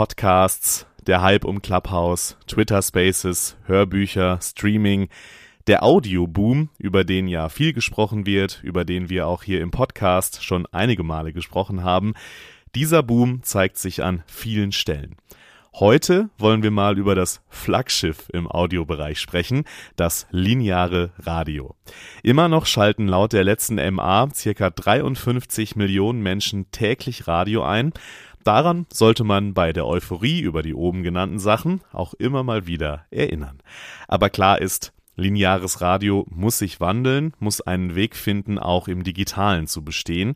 Podcasts, der Hype um Clubhouse, Twitter Spaces, Hörbücher, Streaming, der Audioboom, über den ja viel gesprochen wird, über den wir auch hier im Podcast schon einige Male gesprochen haben, dieser Boom zeigt sich an vielen Stellen. Heute wollen wir mal über das Flaggschiff im Audiobereich sprechen, das lineare Radio. Immer noch schalten laut der letzten MA circa 53 Millionen Menschen täglich Radio ein. Daran sollte man bei der Euphorie über die oben genannten Sachen auch immer mal wieder erinnern. Aber klar ist, lineares Radio muss sich wandeln, muss einen Weg finden, auch im digitalen zu bestehen.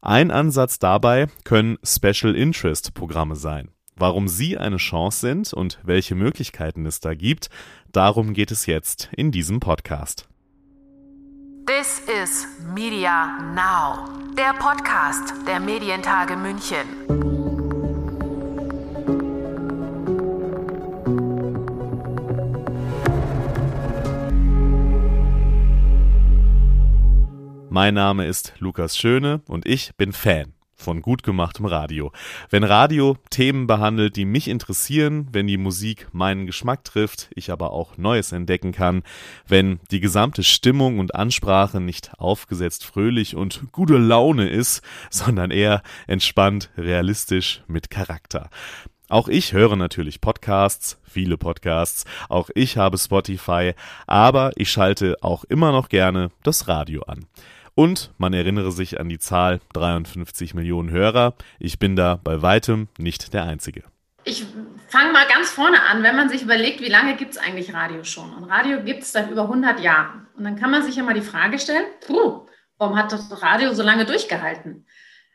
Ein Ansatz dabei können Special Interest Programme sein. Warum sie eine Chance sind und welche Möglichkeiten es da gibt, darum geht es jetzt in diesem Podcast. This is Media Now, der Podcast der Medientage München. Mein Name ist Lukas Schöne und ich bin Fan von gut gemachtem Radio. Wenn Radio Themen behandelt, die mich interessieren, wenn die Musik meinen Geschmack trifft, ich aber auch Neues entdecken kann, wenn die gesamte Stimmung und Ansprache nicht aufgesetzt fröhlich und gute Laune ist, sondern eher entspannt, realistisch mit Charakter. Auch ich höre natürlich Podcasts, viele Podcasts, auch ich habe Spotify, aber ich schalte auch immer noch gerne das Radio an. Und man erinnere sich an die Zahl 53 Millionen Hörer. Ich bin da bei weitem nicht der Einzige. Ich fange mal ganz vorne an, wenn man sich überlegt, wie lange gibt es eigentlich Radio schon? Und Radio gibt es seit über 100 Jahren. Und dann kann man sich ja mal die Frage stellen, puh, warum hat das Radio so lange durchgehalten?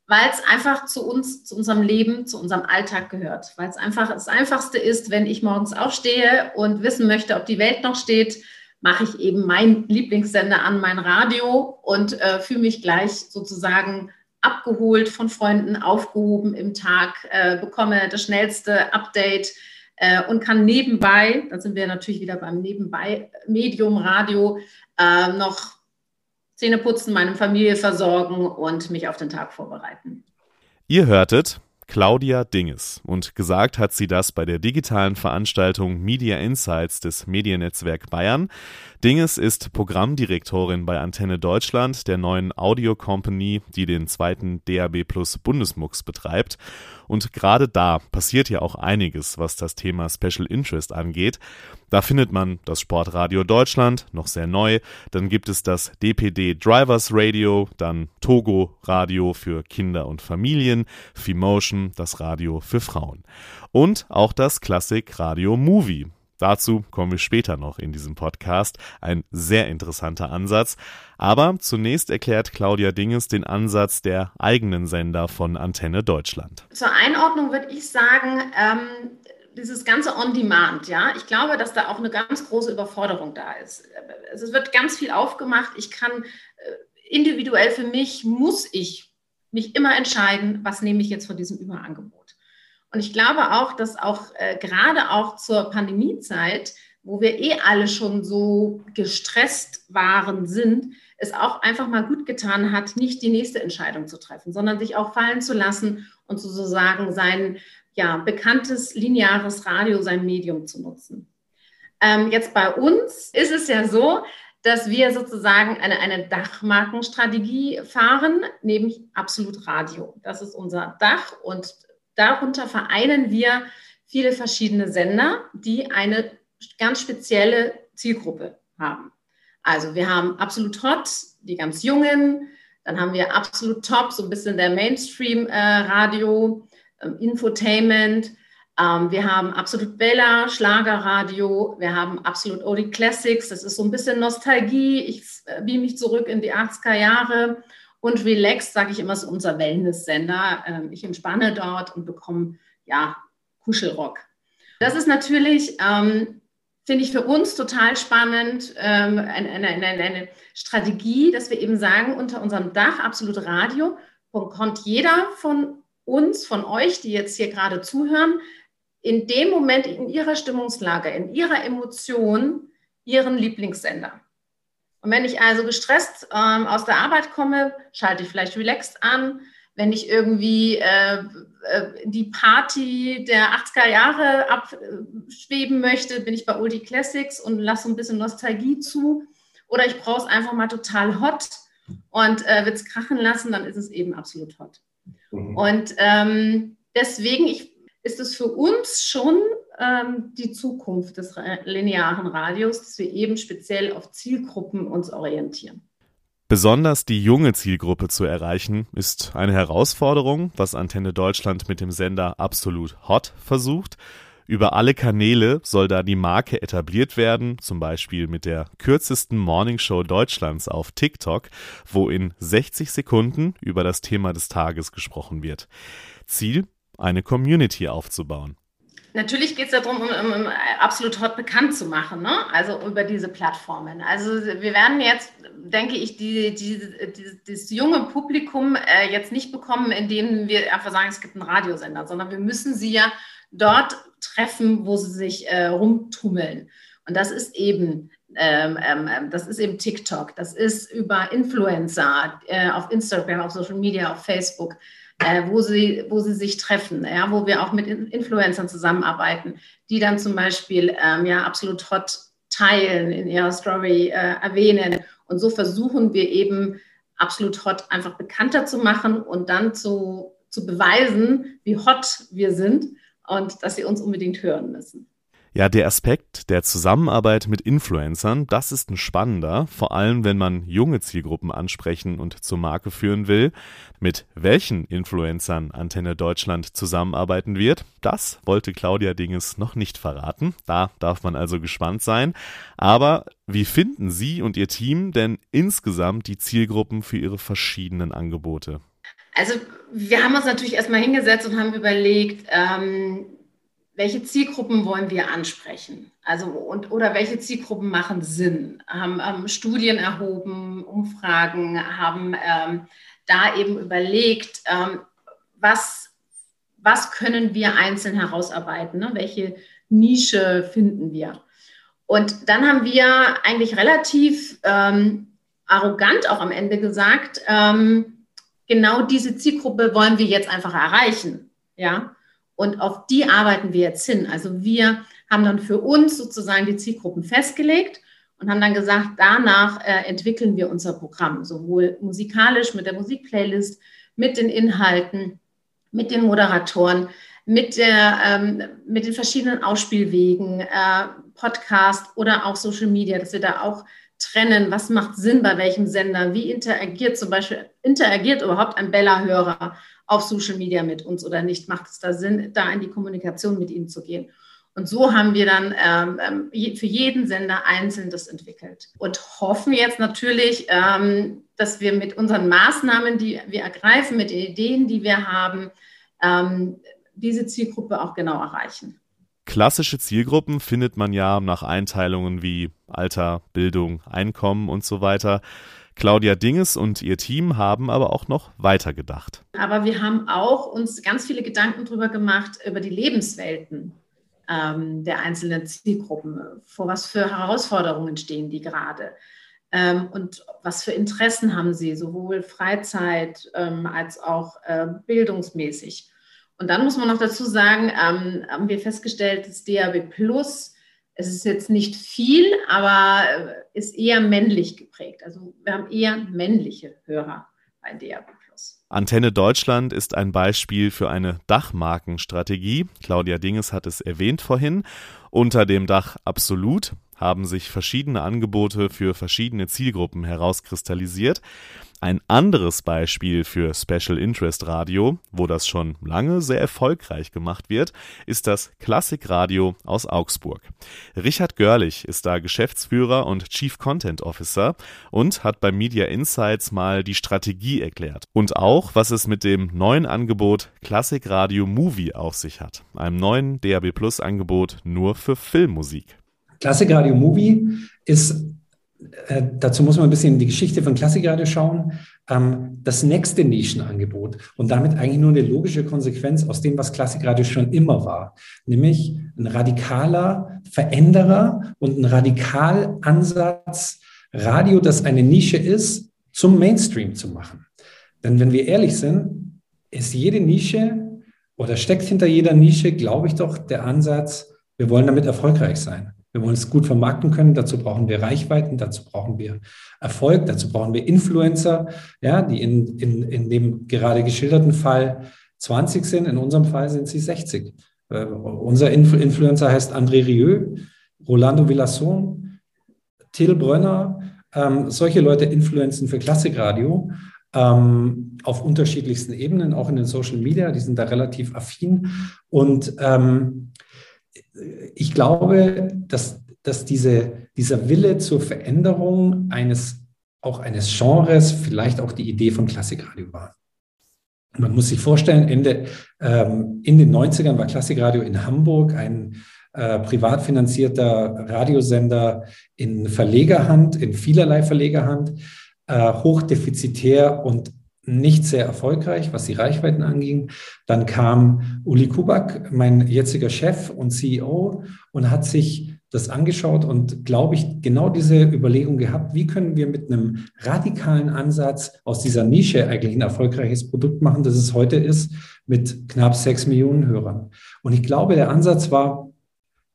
Weil es einfach zu uns, zu unserem Leben, zu unserem Alltag gehört. Weil es einfach das Einfachste ist, wenn ich morgens aufstehe und wissen möchte, ob die Welt noch steht, mache ich eben meinen Lieblingssender an, mein Radio und äh, fühle mich gleich sozusagen abgeholt von Freunden, aufgehoben im Tag, äh, bekomme das schnellste Update äh, und kann nebenbei, da sind wir natürlich wieder beim Nebenbei-Medium Radio, äh, noch Zähne putzen, meine Familie versorgen und mich auf den Tag vorbereiten. Ihr hörtet Claudia Dinges. Und gesagt hat sie das bei der digitalen Veranstaltung Media Insights des Mediennetzwerk Bayern. Dinges ist Programmdirektorin bei Antenne Deutschland, der neuen Audio Company, die den zweiten DAB Plus Bundesmux betreibt. Und gerade da passiert ja auch einiges, was das Thema Special Interest angeht. Da findet man das Sportradio Deutschland, noch sehr neu. Dann gibt es das DPD Drivers Radio, dann Togo Radio für Kinder und Familien, Femotion, das Radio für Frauen. Und auch das Klassik Radio Movie. Dazu kommen wir später noch in diesem Podcast. Ein sehr interessanter Ansatz. Aber zunächst erklärt Claudia Dinges den Ansatz der eigenen Sender von Antenne Deutschland. Zur Einordnung würde ich sagen, ähm, dieses ganze On-Demand, ja, ich glaube, dass da auch eine ganz große Überforderung da ist. Es wird ganz viel aufgemacht. Ich kann äh, individuell für mich, muss ich mich immer entscheiden, was nehme ich jetzt von diesem Überangebot. Und ich glaube auch, dass auch äh, gerade auch zur Pandemiezeit, wo wir eh alle schon so gestresst waren, sind, es auch einfach mal gut getan hat, nicht die nächste Entscheidung zu treffen, sondern sich auch fallen zu lassen und sozusagen sein ja, bekanntes lineares Radio, sein Medium zu nutzen. Ähm, jetzt bei uns ist es ja so, dass wir sozusagen eine, eine Dachmarkenstrategie fahren, nämlich Absolut Radio. Das ist unser Dach und darunter vereinen wir viele verschiedene Sender, die eine ganz spezielle Zielgruppe haben. Also wir haben Absolut Hot, die ganz Jungen, dann haben wir Absolut Top, so ein bisschen der Mainstream-Radio, äh, Infotainment, ähm, wir haben Absolut Bella, Schlagerradio, wir haben Absolut Oldie Classics, das ist so ein bisschen Nostalgie, ich äh, beam mich zurück in die 80er Jahre und Relax, sage ich immer, ist unser Wellness-Sender. Ähm, ich entspanne dort und bekomme, ja, Kuschelrock. Das ist natürlich, ähm, finde ich für uns total spannend, ähm, eine, eine, eine, eine, Strategie, dass wir eben sagen, unter unserem Dach Absolut Radio kommt jeder von uns, von euch, die jetzt hier gerade zuhören, in dem Moment in ihrer Stimmungslage, in ihrer Emotion, ihren Lieblingssender. Und wenn ich also gestresst ähm, aus der Arbeit komme, schalte ich vielleicht relaxed an. Wenn ich irgendwie äh, äh, die Party der 80er Jahre abschweben möchte, bin ich bei Oldie Classics und lasse ein bisschen Nostalgie zu. Oder ich brauche es einfach mal total hot und äh, will es krachen lassen, dann ist es eben absolut hot. Mhm. Und ähm, deswegen ich, ist es für uns schon ähm, die Zukunft des linearen Radios, dass wir eben speziell auf Zielgruppen uns orientieren. Besonders die junge Zielgruppe zu erreichen, ist eine Herausforderung, was Antenne Deutschland mit dem Sender Absolut Hot versucht. Über alle Kanäle soll da die Marke etabliert werden, zum Beispiel mit der kürzesten Morningshow Deutschlands auf TikTok, wo in 60 Sekunden über das Thema des Tages gesprochen wird. Ziel, eine Community aufzubauen. Natürlich geht es darum, um, um, absolut hot bekannt zu machen, ne? also über diese Plattformen. Also wir werden jetzt, denke ich, die, die, die das junge Publikum äh, jetzt nicht bekommen, indem wir einfach sagen, es gibt einen Radiosender, sondern wir müssen sie ja dort treffen, wo sie sich äh, rumtummeln. Und das ist eben ähm, ähm, ähm das ist eben TikTok, das ist über Influencer äh, auf Instagram, auf Social Media, auf Facebook äh, wo, sie, wo sie sich treffen, ja, wo wir auch mit Influencern zusammenarbeiten, die dann zum Beispiel ähm, ja absolut hot teilen, in ihrer Story äh, erwähnen. Und so versuchen wir eben absolut hot einfach bekannter zu machen und dann zu, zu beweisen, wie hot wir sind und dass sie uns unbedingt hören müssen. Ja, der Aspekt der Zusammenarbeit mit Influencern, das ist ein spannender, vor allem wenn man junge Zielgruppen ansprechen und zur Marke führen will. Mit welchen Influencern Antenne Deutschland zusammenarbeiten wird, das wollte Claudia Dinges noch nicht verraten. Da darf man also gespannt sein. Aber wie finden Sie und Ihr Team denn insgesamt die Zielgruppen für Ihre verschiedenen Angebote? Also wir haben uns natürlich erstmal hingesetzt und haben überlegt, ähm, welche Zielgruppen wollen wir ansprechen? Also und oder welche Zielgruppen machen Sinn? Haben ähm, Studien erhoben, Umfragen, haben ähm, da eben überlegt, ähm, was, was können wir einzeln herausarbeiten? Ne? Welche Nische finden wir? Und dann haben wir eigentlich relativ ähm, arrogant auch am Ende gesagt, ähm, genau diese Zielgruppe wollen wir jetzt einfach erreichen. Ja, und auf die arbeiten wir jetzt hin. Also wir haben dann für uns sozusagen die Zielgruppen festgelegt und haben dann gesagt, danach äh, entwickeln wir unser Programm, sowohl musikalisch mit der Musikplaylist, mit den Inhalten, mit den Moderatoren, mit, der, ähm, mit den verschiedenen Ausspielwegen, äh, Podcast oder auch Social Media, dass wir da auch trennen, was macht Sinn bei welchem Sender, wie interagiert zum Beispiel, interagiert überhaupt ein Bella-Hörer auf Social Media mit uns oder nicht? Macht es da Sinn, da in die Kommunikation mit ihnen zu gehen? Und so haben wir dann ähm, ähm für jeden Sender einzeln das entwickelt und hoffen jetzt natürlich, ähm, dass wir mit unseren Maßnahmen, die wir ergreifen, mit den Ideen, die wir haben, ähm, diese Zielgruppe auch genau erreichen. Klassische Zielgruppen findet man ja nach Einteilungen wie Alter, Bildung, Einkommen und so weiter. Claudia Dinges und ihr Team haben aber auch noch weiter gedacht. Aber wir haben auch uns ganz viele Gedanken darüber gemacht, über die Lebenswelten ähm, der einzelnen Zielgruppen. Vor was für Herausforderungen stehen die gerade? Ähm, und was für Interessen haben sie, sowohl Freizeit ähm, als auch äh, bildungsmäßig? Und dann muss man noch dazu sagen, ähm, haben wir festgestellt, dass DAB Plus es ist jetzt nicht viel, aber äh, ist eher männlich geprägt. Also wir haben eher männliche Hörer bei DAB+. Antenne Deutschland ist ein Beispiel für eine Dachmarkenstrategie. Claudia Dinges hat es erwähnt vorhin. Unter dem Dach Absolut haben sich verschiedene Angebote für verschiedene Zielgruppen herauskristallisiert. Ein anderes Beispiel für Special Interest Radio, wo das schon lange sehr erfolgreich gemacht wird, ist das Klassikradio aus Augsburg. Richard Görlich ist da Geschäftsführer und Chief Content Officer und hat bei Media Insights mal die Strategie erklärt und auch, was es mit dem neuen Angebot Klassikradio Movie auf sich hat, einem neuen DAB Plus Angebot nur für Filmmusik. Klassikradio Movie ist äh, dazu muss man ein bisschen in die Geschichte von Klassikradio schauen. Ähm, das nächste Nischenangebot und damit eigentlich nur eine logische Konsequenz aus dem, was Klassikradio schon immer war, nämlich ein radikaler Veränderer und ein Radikalansatz, Radio, das eine Nische ist, zum Mainstream zu machen. Denn wenn wir ehrlich sind, ist jede Nische oder steckt hinter jeder Nische, glaube ich doch, der Ansatz, wir wollen damit erfolgreich sein. Wir wollen es gut vermarkten können. Dazu brauchen wir Reichweiten, dazu brauchen wir Erfolg, dazu brauchen wir Influencer, ja, die in, in, in dem gerade geschilderten Fall 20 sind. In unserem Fall sind sie 60. Äh, unser Influ Influencer heißt André Rieu, Rolando Villasson, Till Brönner. Ähm, solche Leute influenzen für Klassikradio ähm, auf unterschiedlichsten Ebenen, auch in den Social Media. Die sind da relativ affin. Und ähm, ich glaube, dass, dass diese, dieser Wille zur Veränderung eines, auch eines Genres vielleicht auch die Idee von Klassikradio war. Man muss sich vorstellen, Ende, ähm, in den 90ern war Klassikradio in Hamburg ein äh, privat finanzierter Radiosender in Verlegerhand, in vielerlei Verlegerhand, äh, hochdefizitär und nicht sehr erfolgreich, was die Reichweiten anging. Dann kam Uli Kubak, mein jetziger Chef und CEO, und hat sich das angeschaut und, glaube ich, genau diese Überlegung gehabt, wie können wir mit einem radikalen Ansatz aus dieser Nische eigentlich ein erfolgreiches Produkt machen, das es heute ist, mit knapp sechs Millionen Hörern. Und ich glaube, der Ansatz war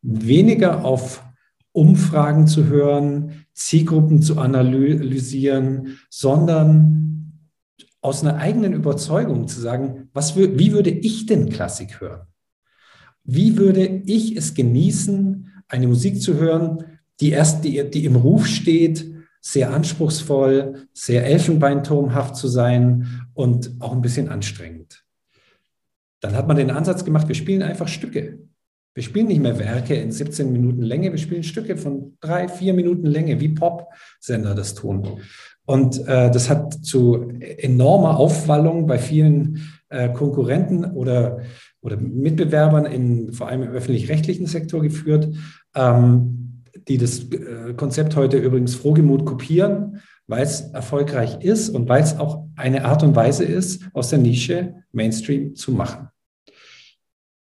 weniger auf Umfragen zu hören, Zielgruppen zu analysieren, sondern aus einer eigenen Überzeugung zu sagen, was, wie würde ich denn Klassik hören? Wie würde ich es genießen, eine Musik zu hören, die erst, die, die im Ruf steht, sehr anspruchsvoll, sehr elfenbeinturmhaft zu sein und auch ein bisschen anstrengend. Dann hat man den Ansatz gemacht, wir spielen einfach Stücke. Wir spielen nicht mehr Werke in 17 Minuten Länge, wir spielen Stücke von drei, vier Minuten Länge, wie Pop-Sender das tun. Und äh, das hat zu enormer Aufwallung bei vielen äh, Konkurrenten oder, oder Mitbewerbern, in, vor allem im öffentlich-rechtlichen Sektor geführt, ähm, die das äh, Konzept heute übrigens frohgemut kopieren, weil es erfolgreich ist und weil es auch eine Art und Weise ist, aus der Nische Mainstream zu machen.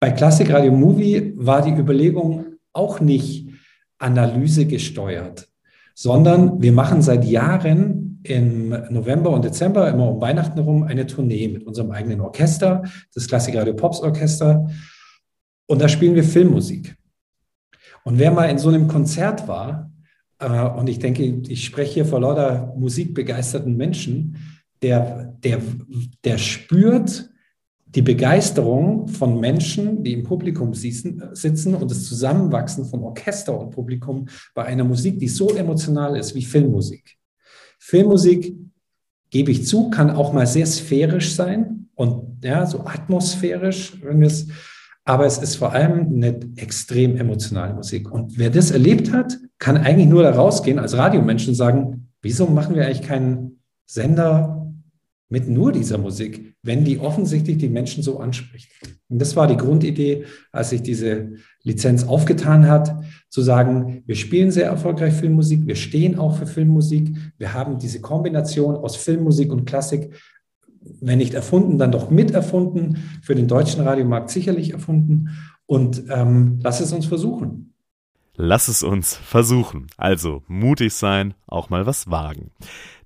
Bei Classic Radio Movie war die Überlegung auch nicht Analyse gesteuert, sondern wir machen seit Jahren im November und Dezember, immer um Weihnachten herum, eine Tournee mit unserem eigenen Orchester, das Klassik Radio Pops Orchester. Und da spielen wir Filmmusik. Und wer mal in so einem Konzert war, äh, und ich denke, ich spreche hier vor lauter musikbegeisterten Menschen, der, der, der spürt die Begeisterung von Menschen, die im Publikum sitzen und das Zusammenwachsen von Orchester und Publikum bei einer Musik, die so emotional ist wie Filmmusik. Filmmusik, gebe ich zu, kann auch mal sehr sphärisch sein und ja, so atmosphärisch, wenn es, aber es ist vor allem eine extrem emotionale Musik. Und wer das erlebt hat, kann eigentlich nur da rausgehen als Radiomensch und sagen, wieso machen wir eigentlich keinen Sender mit nur dieser Musik, wenn die offensichtlich die Menschen so anspricht. Und das war die Grundidee, als sich diese Lizenz aufgetan hat, zu sagen, wir spielen sehr erfolgreich Filmmusik, wir stehen auch für Filmmusik, wir haben diese Kombination aus Filmmusik und Klassik, wenn nicht erfunden, dann doch miterfunden, für den deutschen Radiomarkt sicherlich erfunden und ähm, lass es uns versuchen. Lass es uns versuchen. Also mutig sein, auch mal was wagen.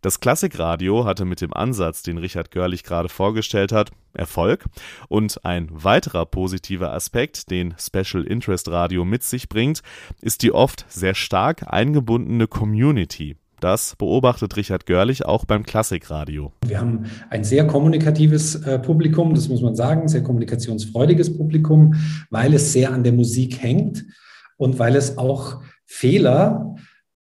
Das Klassikradio hatte mit dem Ansatz, den Richard Görlich gerade vorgestellt hat, Erfolg. Und ein weiterer positiver Aspekt, den Special Interest Radio mit sich bringt, ist die oft sehr stark eingebundene Community. Das beobachtet Richard Görlich auch beim Klassikradio. Wir haben ein sehr kommunikatives äh, Publikum, das muss man sagen, sehr kommunikationsfreudiges Publikum, weil es sehr an der Musik hängt und weil es auch Fehler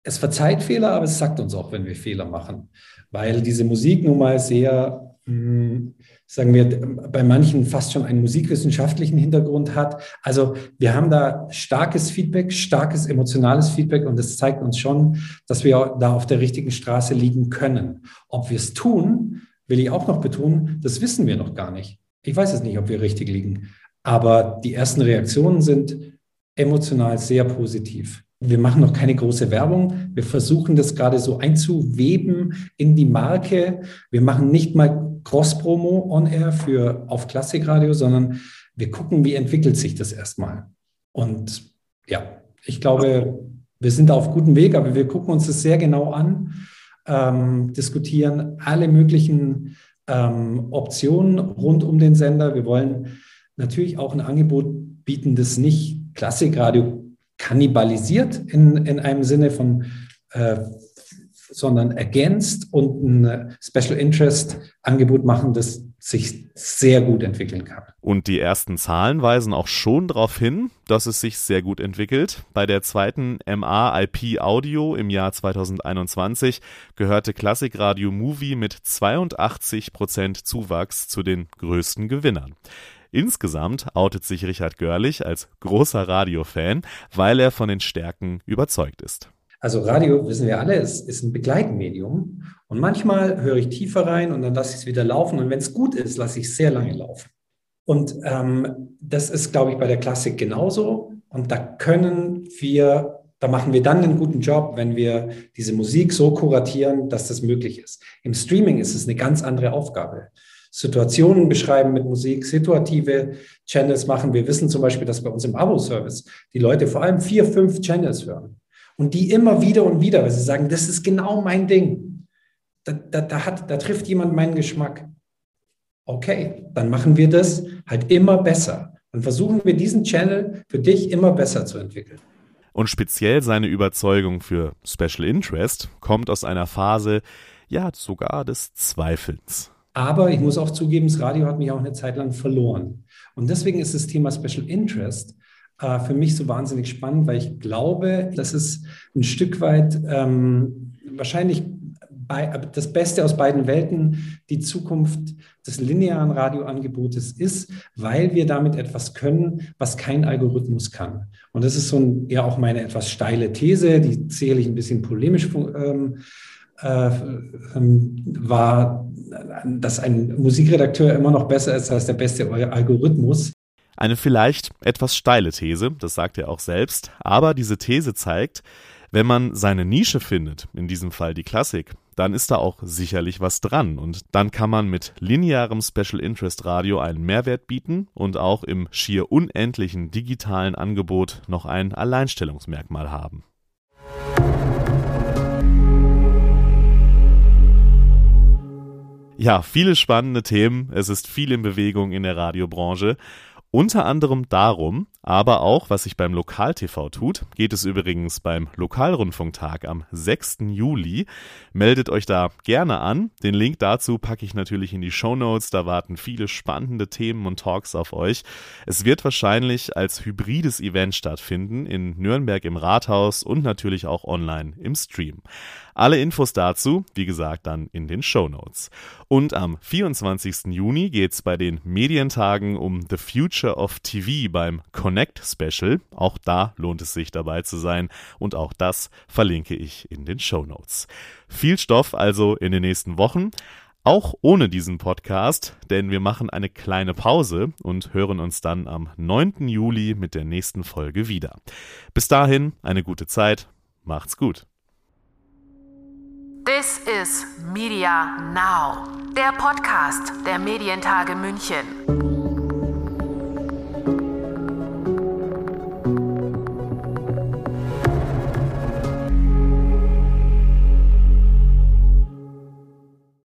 es verzeiht Fehler, aber es sagt uns auch, wenn wir Fehler machen, weil diese Musik nun mal sehr, hm, sagen wir, bei manchen fast schon einen musikwissenschaftlichen Hintergrund hat. Also wir haben da starkes Feedback, starkes emotionales Feedback und das zeigt uns schon, dass wir da auf der richtigen Straße liegen können. Ob wir es tun, will ich auch noch betonen, das wissen wir noch gar nicht. Ich weiß es nicht, ob wir richtig liegen, aber die ersten Reaktionen sind emotional sehr positiv. Wir machen noch keine große Werbung. Wir versuchen das gerade so einzuweben in die Marke. Wir machen nicht mal Cross-Promo on Air für auf Klassikradio, sondern wir gucken, wie entwickelt sich das erstmal. Und ja, ich glaube, wir sind auf gutem Weg, aber wir gucken uns das sehr genau an, ähm, diskutieren alle möglichen ähm, Optionen rund um den Sender. Wir wollen natürlich auch ein Angebot bieten, das nicht Klassikradio kannibalisiert in, in einem Sinne von, äh, sondern ergänzt und ein Special Interest Angebot machen, das sich sehr gut entwickeln kann. Und die ersten Zahlen weisen auch schon darauf hin, dass es sich sehr gut entwickelt. Bei der zweiten MA-IP Audio im Jahr 2021 gehörte Klassikradio Movie mit 82 Prozent Zuwachs zu den größten Gewinnern. Insgesamt outet sich Richard Görlich als großer Radiofan, weil er von den Stärken überzeugt ist. Also Radio, wissen wir alle, ist, ist ein Begleitmedium. Und manchmal höre ich tiefer rein und dann lasse ich es wieder laufen. Und wenn es gut ist, lasse ich es sehr lange laufen. Und ähm, das ist, glaube ich, bei der Klassik genauso. Und da können wir, da machen wir dann einen guten Job, wenn wir diese Musik so kuratieren, dass das möglich ist. Im Streaming ist es eine ganz andere Aufgabe. Situationen beschreiben mit Musik, situative Channels machen. Wir wissen zum Beispiel, dass bei uns im Abo-Service die Leute vor allem vier, fünf Channels hören. Und die immer wieder und wieder, weil sie sagen, das ist genau mein Ding. Da, da, da, hat, da trifft jemand meinen Geschmack. Okay, dann machen wir das halt immer besser. Dann versuchen wir diesen Channel für dich immer besser zu entwickeln. Und speziell seine Überzeugung für Special Interest kommt aus einer Phase, ja, sogar des Zweifelns. Aber ich muss auch zugeben, das Radio hat mich auch eine Zeit lang verloren. Und deswegen ist das Thema Special Interest äh, für mich so wahnsinnig spannend, weil ich glaube, dass es ein Stück weit ähm, wahrscheinlich bei, das Beste aus beiden Welten die Zukunft des linearen Radioangebotes ist, weil wir damit etwas können, was kein Algorithmus kann. Und das ist so ein, ja auch meine etwas steile These, die sicherlich ein bisschen polemisch ähm, äh, ähm, war, dass ein Musikredakteur immer noch besser ist als der beste Algorithmus. Eine vielleicht etwas steile These, das sagt er auch selbst, aber diese These zeigt, wenn man seine Nische findet, in diesem Fall die Klassik, dann ist da auch sicherlich was dran und dann kann man mit linearem Special Interest Radio einen Mehrwert bieten und auch im schier unendlichen digitalen Angebot noch ein Alleinstellungsmerkmal haben. Ja, viele spannende Themen, es ist viel in Bewegung in der Radiobranche unter anderem darum, aber auch, was sich beim Lokal-TV tut, geht es übrigens beim Lokalrundfunktag am 6. Juli. Meldet euch da gerne an. Den Link dazu packe ich natürlich in die Show Notes. Da warten viele spannende Themen und Talks auf euch. Es wird wahrscheinlich als hybrides Event stattfinden in Nürnberg im Rathaus und natürlich auch online im Stream. Alle Infos dazu, wie gesagt, dann in den Show Notes. Und am 24. Juni geht's bei den Medientagen um The Future of TV beim Connect Special. Auch da lohnt es sich dabei zu sein und auch das verlinke ich in den Show Notes. Viel Stoff also in den nächsten Wochen. Auch ohne diesen Podcast, denn wir machen eine kleine Pause und hören uns dann am 9. Juli mit der nächsten Folge wieder. Bis dahin eine gute Zeit, macht's gut. This is Media Now, der Podcast der Medientage München.